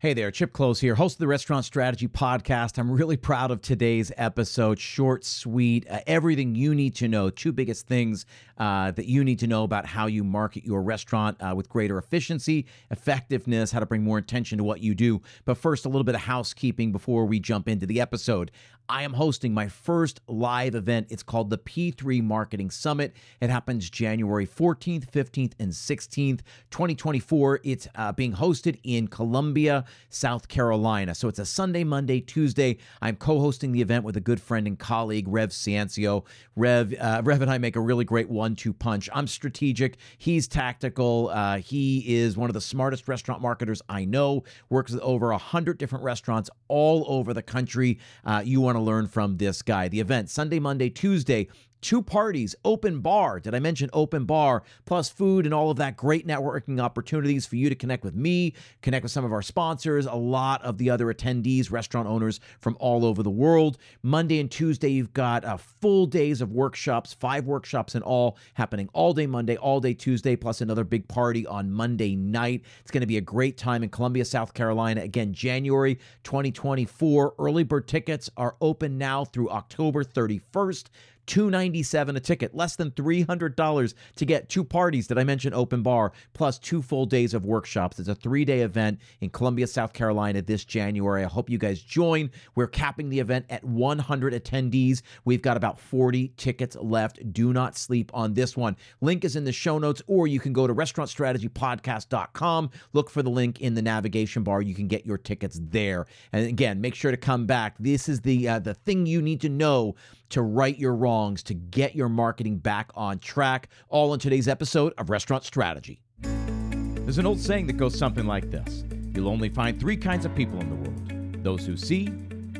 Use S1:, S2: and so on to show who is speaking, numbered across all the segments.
S1: Hey there, Chip Klose here, host of the Restaurant Strategy Podcast. I'm really proud of today's episode. Short, sweet, uh, everything you need to know. Two biggest things uh, that you need to know about how you market your restaurant uh, with greater efficiency, effectiveness, how to bring more attention to what you do. But first, a little bit of housekeeping before we jump into the episode. I am hosting my first live event. It's called the P3 Marketing Summit. It happens January 14th, 15th, and 16th, 2024. It's uh, being hosted in Columbia, South Carolina. So it's a Sunday, Monday, Tuesday. I'm co hosting the event with a good friend and colleague, Rev Ciancio. Rev, uh, Rev and I make a really great one two punch. I'm strategic, he's tactical. Uh, he is one of the smartest restaurant marketers I know, works with over 100 different restaurants all over the country. Uh, you want to learn from this guy. The event, Sunday, Monday, Tuesday, two parties, open bar. Did I mention open bar? Plus food and all of that great networking opportunities for you to connect with me, connect with some of our sponsors, a lot of the other attendees, restaurant owners from all over the world. Monday and Tuesday, you've got uh, full days of workshops, five workshops in all, happening all day Monday, all day Tuesday, plus another big party on Monday night. It's going to be a great time in Columbia, South Carolina. Again, January 2024. Early bird tickets are open now through October 31st. 297 a ticket, less than $300 to get two parties that I mentioned open bar plus two full days of workshops. It's a 3-day event in Columbia, South Carolina this January. I hope you guys join. We're capping the event at 100 attendees. We've got about 40 tickets left. Do not sleep on this one. Link is in the show notes or you can go to restaurantstrategypodcast.com. Look for the link in the navigation bar. You can get your tickets there. And again, make sure to come back. This is the uh, the thing you need to know to right your wrongs, to get your marketing back on track. All in today's episode of Restaurant Strategy. There's an old saying that goes something like this You'll only find three kinds of people in the world those who see,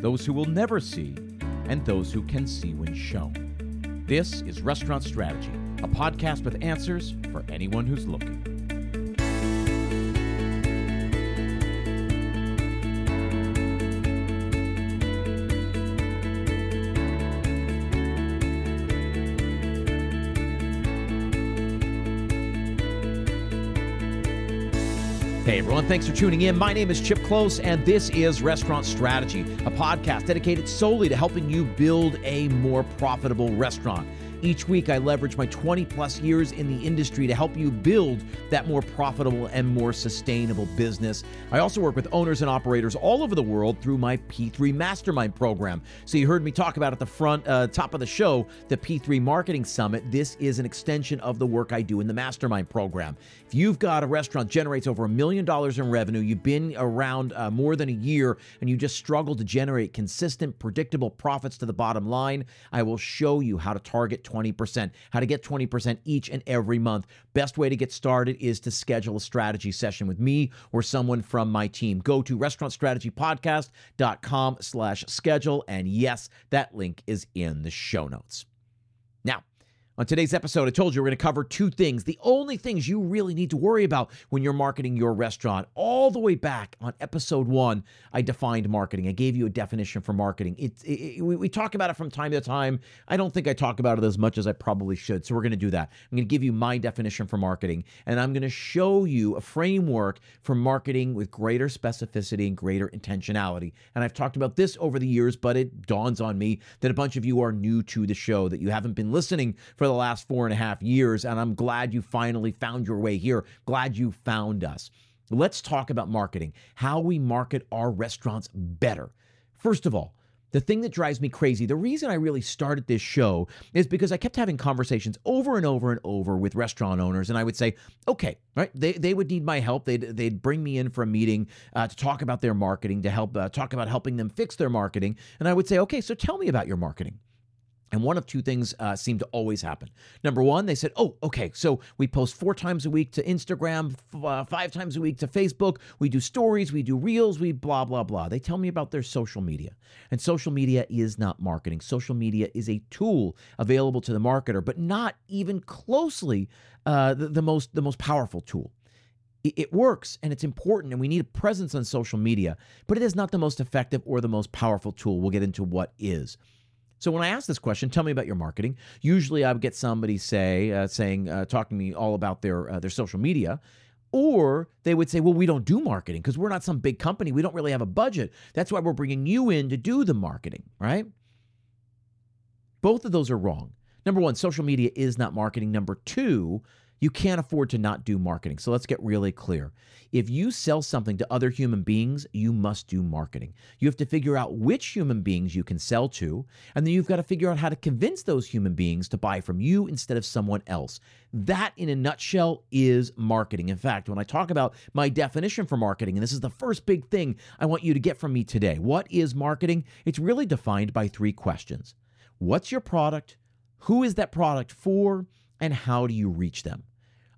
S1: those who will never see, and those who can see when shown. This is Restaurant Strategy, a podcast with answers for anyone who's looking. Hey everyone, thanks for tuning in. My name is Chip Klose, and this is Restaurant Strategy, a podcast dedicated solely to helping you build a more profitable restaurant. Each week, I leverage my 20 plus years in the industry to help you build that more profitable and more sustainable business. I also work with owners and operators all over the world through my P3 Mastermind program. So, you heard me talk about at the front, uh, top of the show, the P3 Marketing Summit. This is an extension of the work I do in the Mastermind program. If you've got a restaurant that generates over a million dollars in revenue, you've been around uh, more than a year, and you just struggle to generate consistent, predictable profits to the bottom line, I will show you how to target 20%, how to get 20% each and every month. Best way to get started is to schedule a strategy session with me or someone from my team. Go to restaurantstrategypodcast.com slash schedule. And yes, that link is in the show notes. On today's episode, I told you we're going to cover two things. The only things you really need to worry about when you're marketing your restaurant. All the way back on episode one, I defined marketing. I gave you a definition for marketing. It, it, we, we talk about it from time to time. I don't think I talk about it as much as I probably should. So we're going to do that. I'm going to give you my definition for marketing, and I'm going to show you a framework for marketing with greater specificity and greater intentionality. And I've talked about this over the years, but it dawns on me that a bunch of you are new to the show, that you haven't been listening for the last four and a half years. And I'm glad you finally found your way here. Glad you found us. Let's talk about marketing, how we market our restaurants better. First of all, the thing that drives me crazy, the reason I really started this show is because I kept having conversations over and over and over with restaurant owners. And I would say, okay, right, they, they would need my help. They'd, they'd bring me in for a meeting uh, to talk about their marketing, to help uh, talk about helping them fix their marketing. And I would say, okay, so tell me about your marketing. And one of two things uh, seem to always happen. Number one, they said, oh, okay, so we post four times a week to Instagram, f- uh, five times a week to Facebook. We do stories, we do reels, we blah, blah, blah. They tell me about their social media. And social media is not marketing. Social media is a tool available to the marketer, but not even closely uh, the, the, most, the most powerful tool. It, it works and it's important, and we need a presence on social media, but it is not the most effective or the most powerful tool. We'll get into what is. So when I ask this question, tell me about your marketing. Usually, I would get somebody say, uh, saying, uh, talking to me all about their uh, their social media. Or they would say, well, we don't do marketing because we're not some big company. We don't really have a budget. That's why we're bringing you in to do the marketing, right? Both of those are wrong. Number one, social media is not marketing. Number two, you can't afford to not do marketing. So let's get really clear. If you sell something to other human beings, you must do marketing. You have to figure out which human beings you can sell to, and then you've got to figure out how to convince those human beings to buy from you instead of someone else. That, in a nutshell, is marketing. In fact, when I talk about my definition for marketing, and this is the first big thing I want you to get from me today what is marketing? It's really defined by three questions What's your product? Who is that product for? And how do you reach them?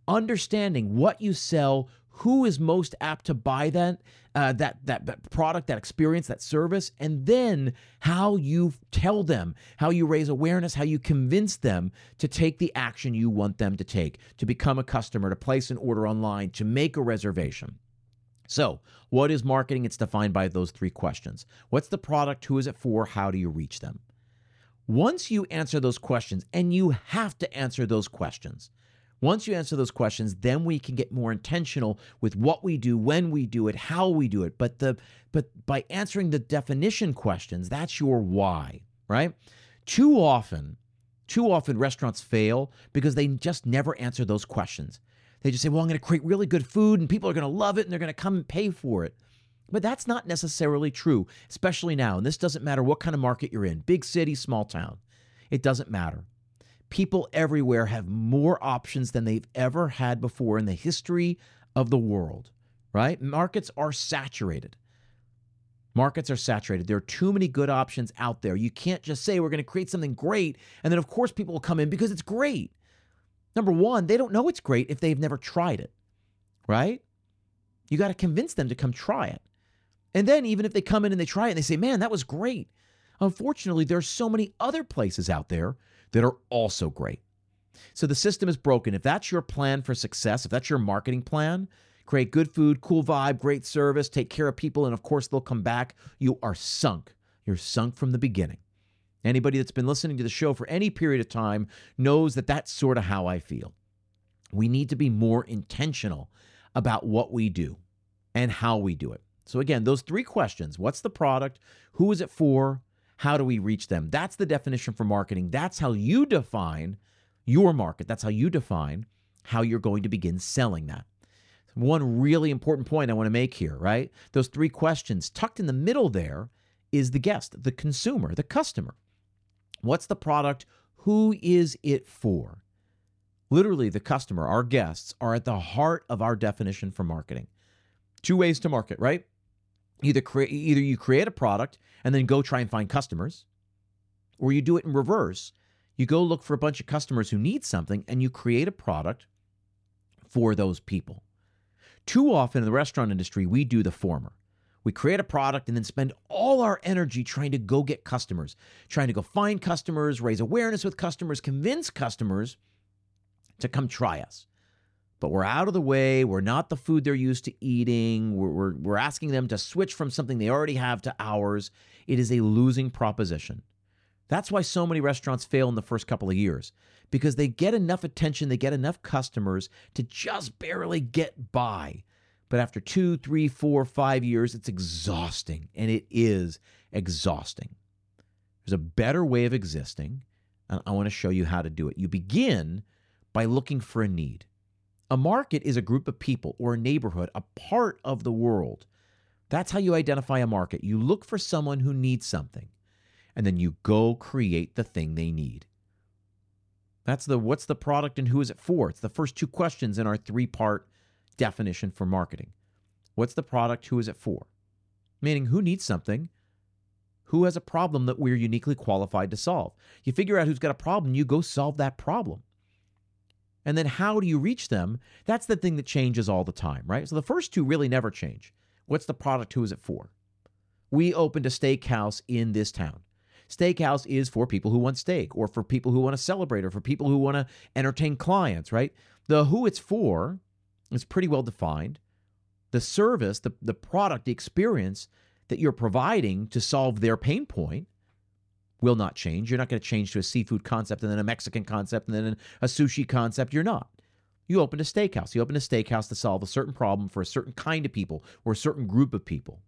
S1: Understanding what you sell, who is most apt to buy that, uh, that, that product, that experience, that service, and then how you tell them, how you raise awareness, how you convince them to take the action you want them to take, to become a customer, to place an order online, to make a reservation. So, what is marketing? It's defined by those three questions. What's the product? Who is it for? How do you reach them? Once you answer those questions, and you have to answer those questions, once you answer those questions, then we can get more intentional with what we do, when we do it, how we do it. But the but by answering the definition questions, that's your why, right? Too often, too often restaurants fail because they just never answer those questions. They just say, "Well, I'm going to create really good food and people are going to love it and they're going to come and pay for it." But that's not necessarily true, especially now. And this doesn't matter what kind of market you're in, big city, small town. It doesn't matter people everywhere have more options than they've ever had before in the history of the world, right? Markets are saturated. Markets are saturated. There are too many good options out there. You can't just say we're going to create something great and then, of course, people will come in because it's great. Number one, they don't know it's great if they've never tried it, right? You got to convince them to come try it. And then, even if they come in and they try it and they say, man, that was great. Unfortunately, there are so many other places out there that are also great. So the system is broken. If that's your plan for success, if that's your marketing plan, create good food, cool vibe, great service, take care of people, and of course they'll come back, you are sunk. You're sunk from the beginning. Anybody that's been listening to the show for any period of time knows that that's sort of how I feel. We need to be more intentional about what we do and how we do it. So, again, those three questions what's the product? Who is it for? How do we reach them? That's the definition for marketing. That's how you define your market. That's how you define how you're going to begin selling that. One really important point I want to make here, right? Those three questions tucked in the middle there is the guest, the consumer, the customer. What's the product? Who is it for? Literally, the customer, our guests, are at the heart of our definition for marketing. Two ways to market, right? Either create either you create a product and then go try and find customers, or you do it in reverse. You go look for a bunch of customers who need something and you create a product for those people. Too often in the restaurant industry, we do the former. We create a product and then spend all our energy trying to go get customers, trying to go find customers, raise awareness with customers, convince customers to come try us but we're out of the way. We're not the food they're used to eating. We're, we're, we're, asking them to switch from something they already have to ours. It is a losing proposition. That's why so many restaurants fail in the first couple of years because they get enough attention, they get enough customers to just barely get by. But after two, three, four, five years, it's exhausting. And it is exhausting. There's a better way of existing, and I want to show you how to do it. You begin by looking for a need. A market is a group of people or a neighborhood, a part of the world. That's how you identify a market. You look for someone who needs something, and then you go create the thing they need. That's the what's the product and who is it for? It's the first two questions in our three part definition for marketing. What's the product? Who is it for? Meaning, who needs something? Who has a problem that we're uniquely qualified to solve? You figure out who's got a problem, you go solve that problem. And then how do you reach them? That's the thing that changes all the time, right? So the first two really never change. What's the product? Who is it for? We opened a steakhouse in this town. Steakhouse is for people who want steak or for people who want to celebrate or for people who want to entertain clients, right? The who it's for is pretty well defined. The service, the, the product, the experience that you're providing to solve their pain point will not change. You're not going to change to a seafood concept and then a Mexican concept and then a sushi concept. You're not. You opened a steakhouse. You opened a steakhouse to solve a certain problem for a certain kind of people or a certain group of people.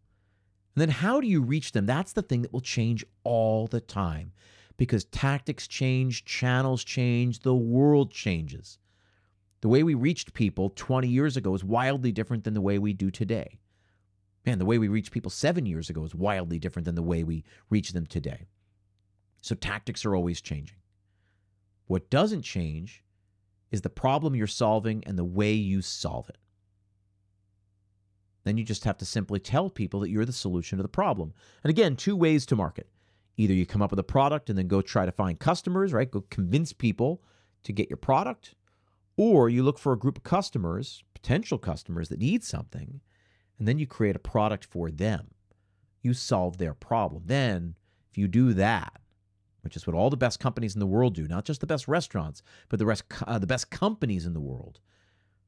S1: And then how do you reach them? That's the thing that will change all the time because tactics change, channels change, the world changes. The way we reached people 20 years ago is wildly different than the way we do today. Man, the way we reached people seven years ago is wildly different than the way we reach them today. So tactics are always changing. What doesn't change is the problem you're solving and the way you solve it. Then you just have to simply tell people that you're the solution to the problem. And again, two ways to market. Either you come up with a product and then go try to find customers, right? Go convince people to get your product, or you look for a group of customers, potential customers that need something, and then you create a product for them. You solve their problem. Then, if you do that, which is what all the best companies in the world do, not just the best restaurants, but the rest uh, the best companies in the world.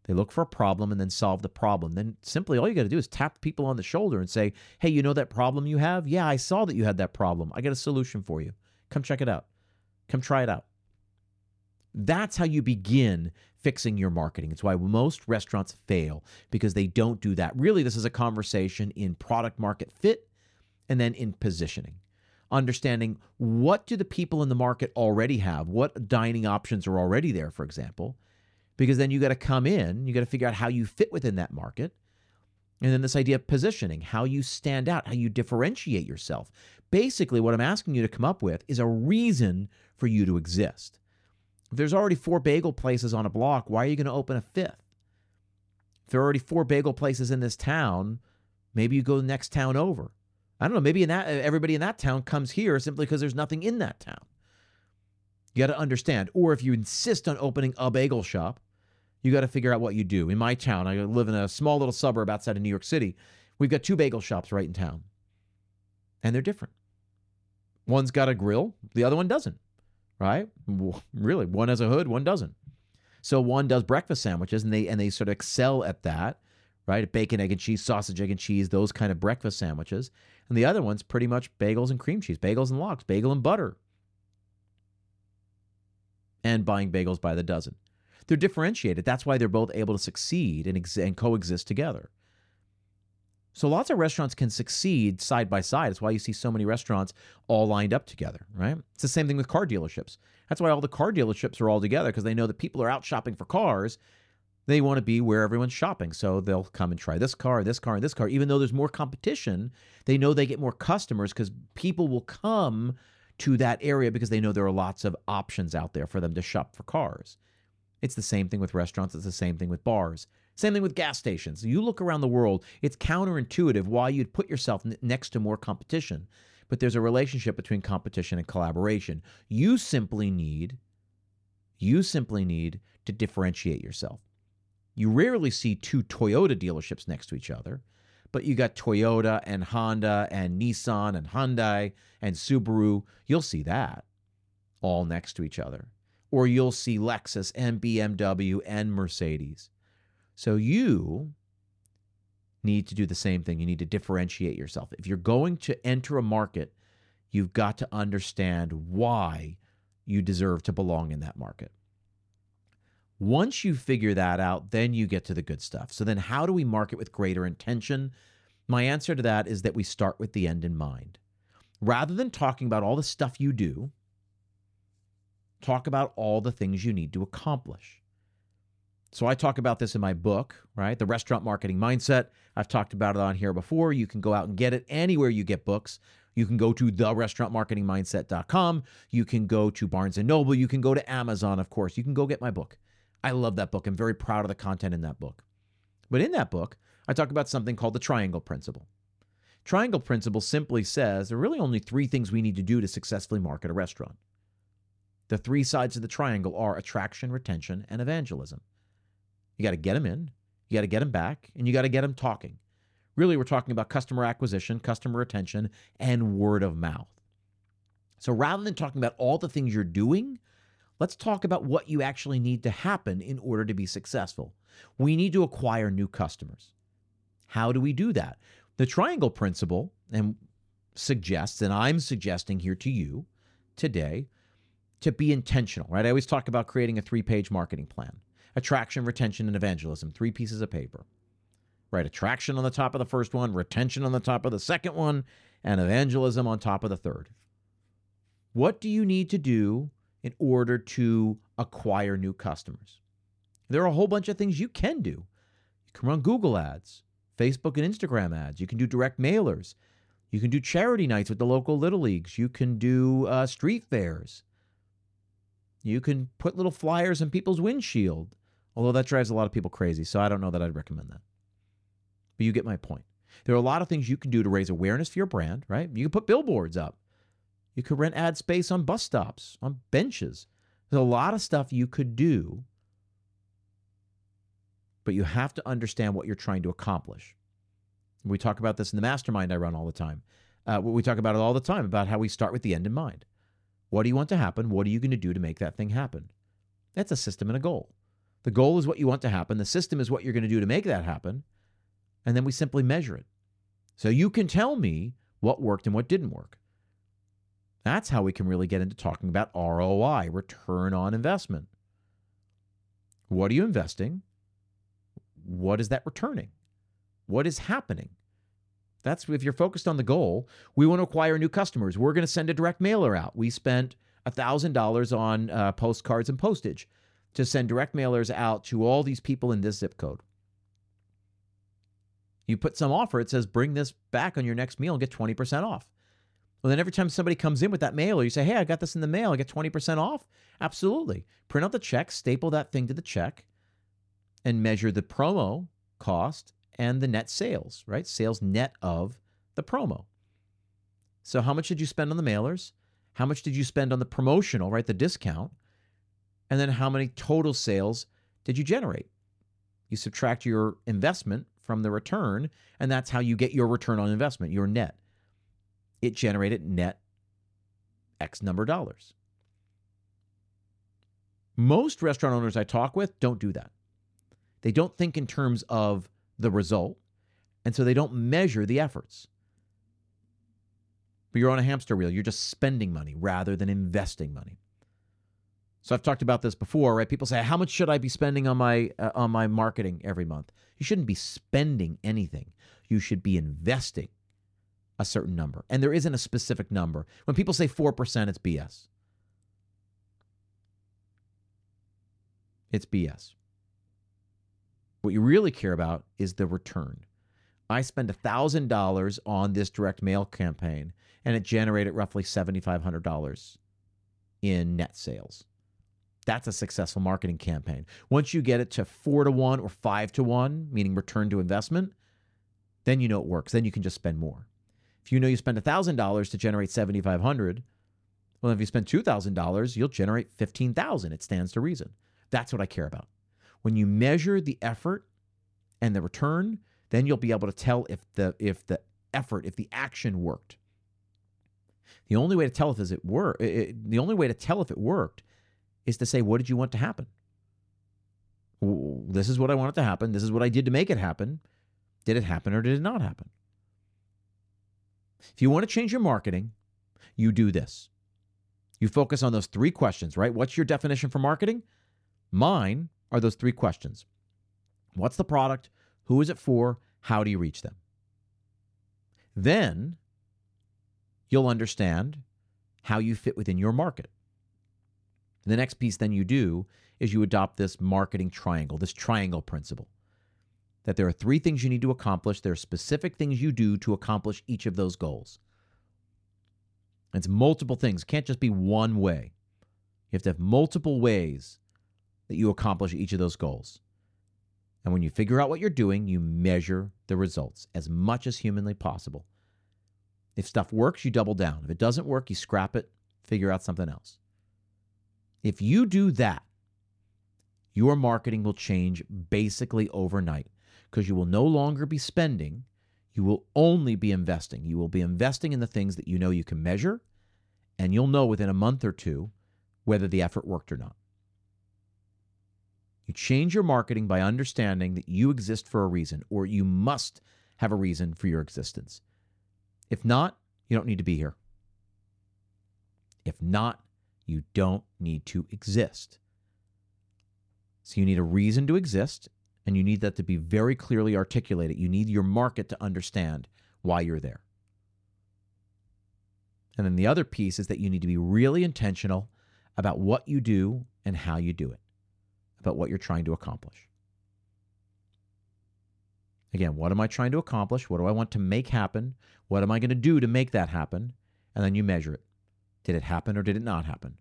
S1: They look for a problem and then solve the problem. Then simply all you got to do is tap people on the shoulder and say, "Hey, you know that problem you have? Yeah, I saw that you had that problem. I got a solution for you. Come check it out. Come try it out." That's how you begin fixing your marketing. It's why most restaurants fail because they don't do that. Really, this is a conversation in product market fit and then in positioning. Understanding what do the people in the market already have? What dining options are already there, for example? Because then you got to come in, you got to figure out how you fit within that market. And then this idea of positioning, how you stand out, how you differentiate yourself. Basically, what I'm asking you to come up with is a reason for you to exist. If there's already four bagel places on a block, why are you going to open a fifth? If there are already four bagel places in this town, maybe you go the next town over. I don't know, maybe in that uh, everybody in that town comes here simply because there's nothing in that town. You got to understand. Or if you insist on opening a bagel shop, you got to figure out what you do. In my town, I live in a small little suburb outside of New York City. We've got two bagel shops right in town. And they're different. One's got a grill, the other one doesn't right? Really, one has a hood, one doesn't. So one does breakfast sandwiches, and they and they sort of excel at that, right? Bacon, egg, and cheese, sausage, egg, and cheese, those kind of breakfast sandwiches. And the other one's pretty much bagels and cream cheese, bagels and lox, bagel and butter, and buying bagels by the dozen. They're differentiated. That's why they're both able to succeed and, ex- and coexist together. So lots of restaurants can succeed side by side. That's why you see so many restaurants all lined up together, right? It's the same thing with car dealerships. That's why all the car dealerships are all together because they know that people are out shopping for cars. They want to be where everyone's shopping. So they'll come and try this car, this car, and this car. Even though there's more competition, they know they get more customers because people will come to that area because they know there are lots of options out there for them to shop for cars. It's the same thing with restaurants, it's the same thing with bars. Same thing with gas stations. You look around the world, it's counterintuitive why you'd put yourself next to more competition. But there's a relationship between competition and collaboration. You simply need you simply need to differentiate yourself. You rarely see two Toyota dealerships next to each other, but you got Toyota and Honda and Nissan and Hyundai and Subaru. You'll see that all next to each other. Or you'll see Lexus and BMW and Mercedes. So you need to do the same thing. You need to differentiate yourself. If you're going to enter a market, you've got to understand why you deserve to belong in that market. Once you figure that out, then you get to the good stuff. So, then how do we market with greater intention? My answer to that is that we start with the end in mind. Rather than talking about all the stuff you do, talk about all the things you need to accomplish. So I talk about this in my book, right? The Restaurant Marketing Mindset. I've talked about it on here before. You can go out and get it anywhere you get books. You can go to therestaurantmarketingmindset.com. You can go to Barnes and Noble. You can go to Amazon, of course. You can go get my book. I love that book. I'm very proud of the content in that book. But in that book, I talk about something called the triangle principle. Triangle principle simply says there are really only three things we need to do to successfully market a restaurant. The three sides of the triangle are attraction, retention, and evangelism. You got to get them in, you got to get them back, and you got to get them talking. Really, we're talking about customer acquisition, customer retention, and word of mouth. So rather than talking about all the things you're doing, let's talk about what you actually need to happen in order to be successful. We need to acquire new customers. How do we do that? The triangle principle and suggests, and I'm suggesting here to you today, to be intentional, right? I always talk about creating a three page marketing plan. attraction, retention, and evangelism. Three pieces of paper. Right? Attraction on the top of the first one, retention on the top of the second one, and evangelism on top of the third. What do you need to do in order to acquire new customers? There are a whole bunch of things you can do. You can run Google ads, Facebook and Instagram ads. You can do direct mailers. You can do charity nights with the local little leagues. You can do uh, street fairs. You can put little flyers in people's windshield, although that drives a lot of people crazy. So I don't know that I'd recommend that. But you get my point. There are a lot of things you can do to raise awareness for your brand, right? You can put billboards up. You could rent ad space on bus stops, on benches. There's a lot of stuff you could do, but you have to understand what you're trying to accomplish. We talk about this in the mastermind I run all the time. Uh, we talk about it all the time about how we start with the end in mind. What do you want to happen? What are you going to do to make that thing happen? That's a system and a goal. The goal is what you want to happen. The system is what you're going to do to make that happen. And then we simply measure it. So you can tell me what worked and what didn't work. That's how we can really get into talking about ROI, return on investment. What are you investing? What is that returning? What is happening? That's if you're focused on the goal. We want to acquire new customers. We're going to send a direct mailer out. We spent $1,000 on uh, postcards and postage to send direct mailers out to all these people in this zip code. You put some offer, it says bring this back on your next meal and get 20% off. Well, then every time somebody comes in with that mailer, you say, hey, I got this in the mail, I get 20% off. Absolutely. Print out the check, staple that thing to the check, and measure the promo cost and the net sales, right? Sales net of the promo. So, how much did you spend on the mailers? How much did you spend on the promotional, right? The discount. And then how many total sales did you generate? You subtract your investment from the return, and that's how you get your return on investment, your net. It generated net X number of dollars. Most restaurant owners I talk with don't do that. They don't think in terms of the result, and so they don't measure the efforts. But you're on a hamster wheel. You're just spending money rather than investing money. So I've talked about this before, right? People say, "How much should I be spending on my uh, on my marketing every month?" You shouldn't be spending anything. You should be investing a certain number. And there isn't a specific number. When people say 4%, it's BS. It's BS. What you really care about is the return. I spent $1,000 on this direct mail campaign and it generated roughly $7,500 in net sales. That's a successful marketing campaign. Once you get it to four to one or five to one, meaning return to investment, then you know it works. Then you can just spend more. If you know you spend $1,000 to generate 7500 well, if you spend $2,000, you'll generate 15000 It stands to reason. That's what I care about. When you measure the effort and the return, then you'll be able to tell if the if the effort, if the action worked. The only way to tell if it worked, the only way to tell if it worked is to say, what did you want to happen? This is what I wanted to happen. This is what I did to make it happen. Did it happen or did it not happen? If you want to change your marketing, you do this. You focus on those three questions, right? What's your definition for marketing? Mine are those three questions What's the product? Who is it for? How do you reach them? Then you'll understand how you fit within your market. The next piece then you do is you adopt this marketing triangle, this triangle principle. That there are three things you need to accomplish. There are specific things you do to accomplish each of those goals. it's multiple things. It can't just be one way. You have to have multiple ways that you accomplish each of those goals. And when you figure out what you're doing, you measure the results as much as humanly possible. If stuff works, you double down. If it doesn't work, you scrap it, figure out something else. If you do that, your marketing will change basically overnight because you will no longer be spending, you will only be investing. You will be investing in the things that you know you can measure, and you'll know within a month or two whether the effort worked or not. You change your marketing by understanding that you exist for a reason, or you must have a reason for your existence. If not, you don't need to be here. If not, you don't need to exist. So you need a reason to exist, and you need that to be very clearly articulated. You need your market to understand why you're there. And then the other piece is that you need to be really intentional about what you do and how you do it, about what you're trying to accomplish. Again, what am I trying to accomplish? What do I want to make happen? What am I going to do to make that happen? And then you measure it. Did it happen or did it not happen?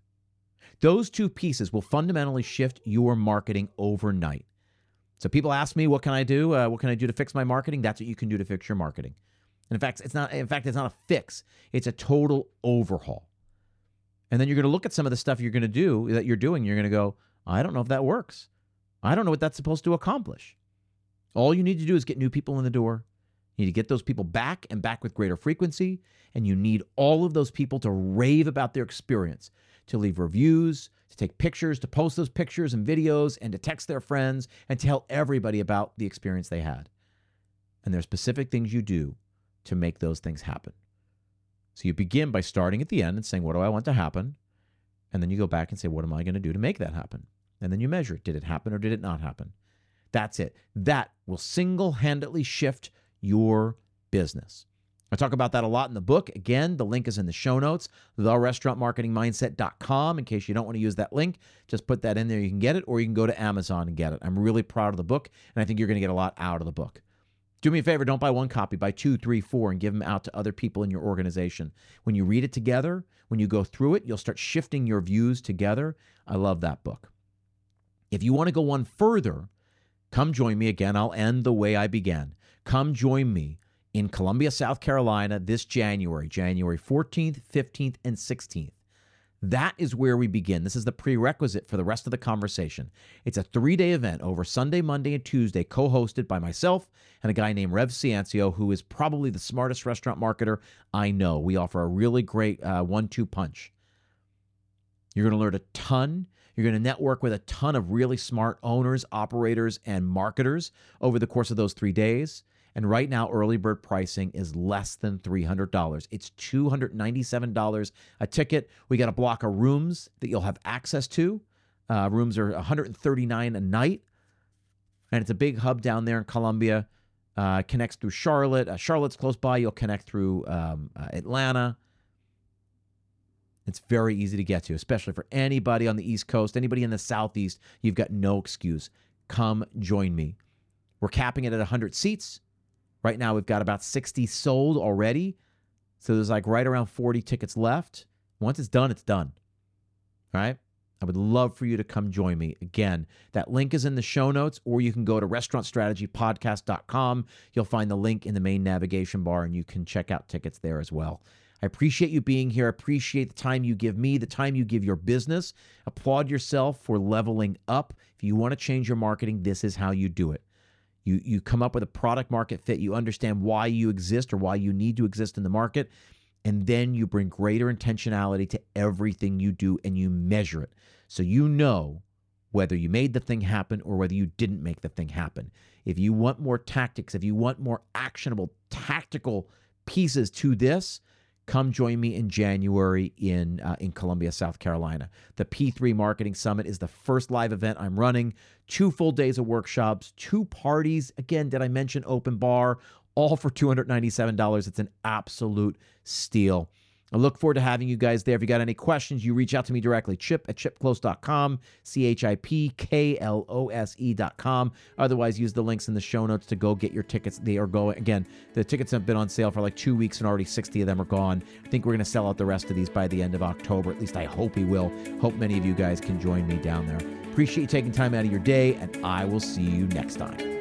S1: Those two pieces will fundamentally shift your marketing overnight. So people ask me, what can I do? Uh, what can I do to fix my marketing? That's what you can do to fix your marketing. And in fact, it's not. In fact, it's not a fix. It's a total overhaul. And then you're going to look at some of the stuff you're going to do that you're doing. You're going to go, I don't know if that works. I don't know what that's supposed to accomplish. All you need to do is get new people in the door. You need to get those people back and back with greater frequency. And you need all of those people to rave about their experience, to leave reviews, to take pictures, to post those pictures and videos, and to text their friends and tell everybody about the experience they had. And there's specific things you do to make those things happen. So you begin by starting at the end and saying, What do I want to happen? And then you go back and say, What am I going to do to make that happen? And then you measure it. Did it happen or did it not happen? That's it. That will single handedly shift your business. I talk about that a lot in the book. Again, the link is in the show notes, therestaurantmarketingmindset.com. In case you don't want to use that link, just put that in there. You can get it, or you can go to Amazon and get it. I'm really proud of the book, and I think you're going to get a lot out of the book. Do me a favor, don't buy one copy, buy two, three, four, and give them out to other people in your organization. When you read it together, when you go through it, you'll start shifting your views together. I love that book. If you want to go one further, come join me again. I'll end the way I began. Come join me in Columbia, South Carolina this January, January 14th, 15th, and 16th. That is where we begin. This is the prerequisite for the rest of the conversation. It's a three day event over Sunday, Monday, and Tuesday, co hosted by myself and a guy named Rev Ciancio, who is probably the smartest restaurant marketer I know. We offer a really great uh, one two punch. You're going to learn a ton. You're going to network with a ton of really smart owners, operators, and marketers over the course of those three days. And right now, early bird pricing is less than $300. It's $297 a ticket. We got a block of rooms that you'll have access to. Uh, rooms are 139 a night. And it's a big hub down there in Columbia. Uh, connects through Charlotte. Uh, Charlotte's close by. You'll connect through um, uh, Atlanta. It's very easy to get to, especially for anybody on the East Coast, anybody in the Southeast. You've got no excuse. Come join me. We're capping it at 100 seats. Right now, we've got about 60 sold already. So there's like right around 40 tickets left. Once it's done, it's done. All right. I would love for you to come join me. Again, that link is in the show notes, or you can go to restaurantstrategypodcast.com. You'll find the link in the main navigation bar, and you can check out tickets there as well. I appreciate you being here. I appreciate the time you give me, the time you give your business. Applaud yourself for leveling up. If you want to change your marketing, this is how you do it. You you come up with a product market fit. You understand why you exist or why you need to exist in the market, and then you bring greater intentionality to everything you do and you measure it. So you know whether you made the thing happen or whether you didn't make the thing happen. If you want more tactics, if you want more actionable tactical pieces to this, come join me in January in uh, in Columbia, South Carolina. The P3 Marketing Summit is the first live event I'm running. Two full days of workshops, two parties. Again, did I mention open bar? All for $297. It's an absolute steal. I look forward to having you guys there. If you got any questions, you reach out to me directly. Chip at chipklose.com, C H I P K L O S E.com. Otherwise, use the links in the show notes to go get your tickets. They are going, again, the tickets have been on sale for like two weeks and already 60 of them are gone. I think we're going to sell out the rest of these by the end of October. At least I hope we will. Hope many of you guys can join me down there. Appreciate you taking time out of your day, and I will see you next time.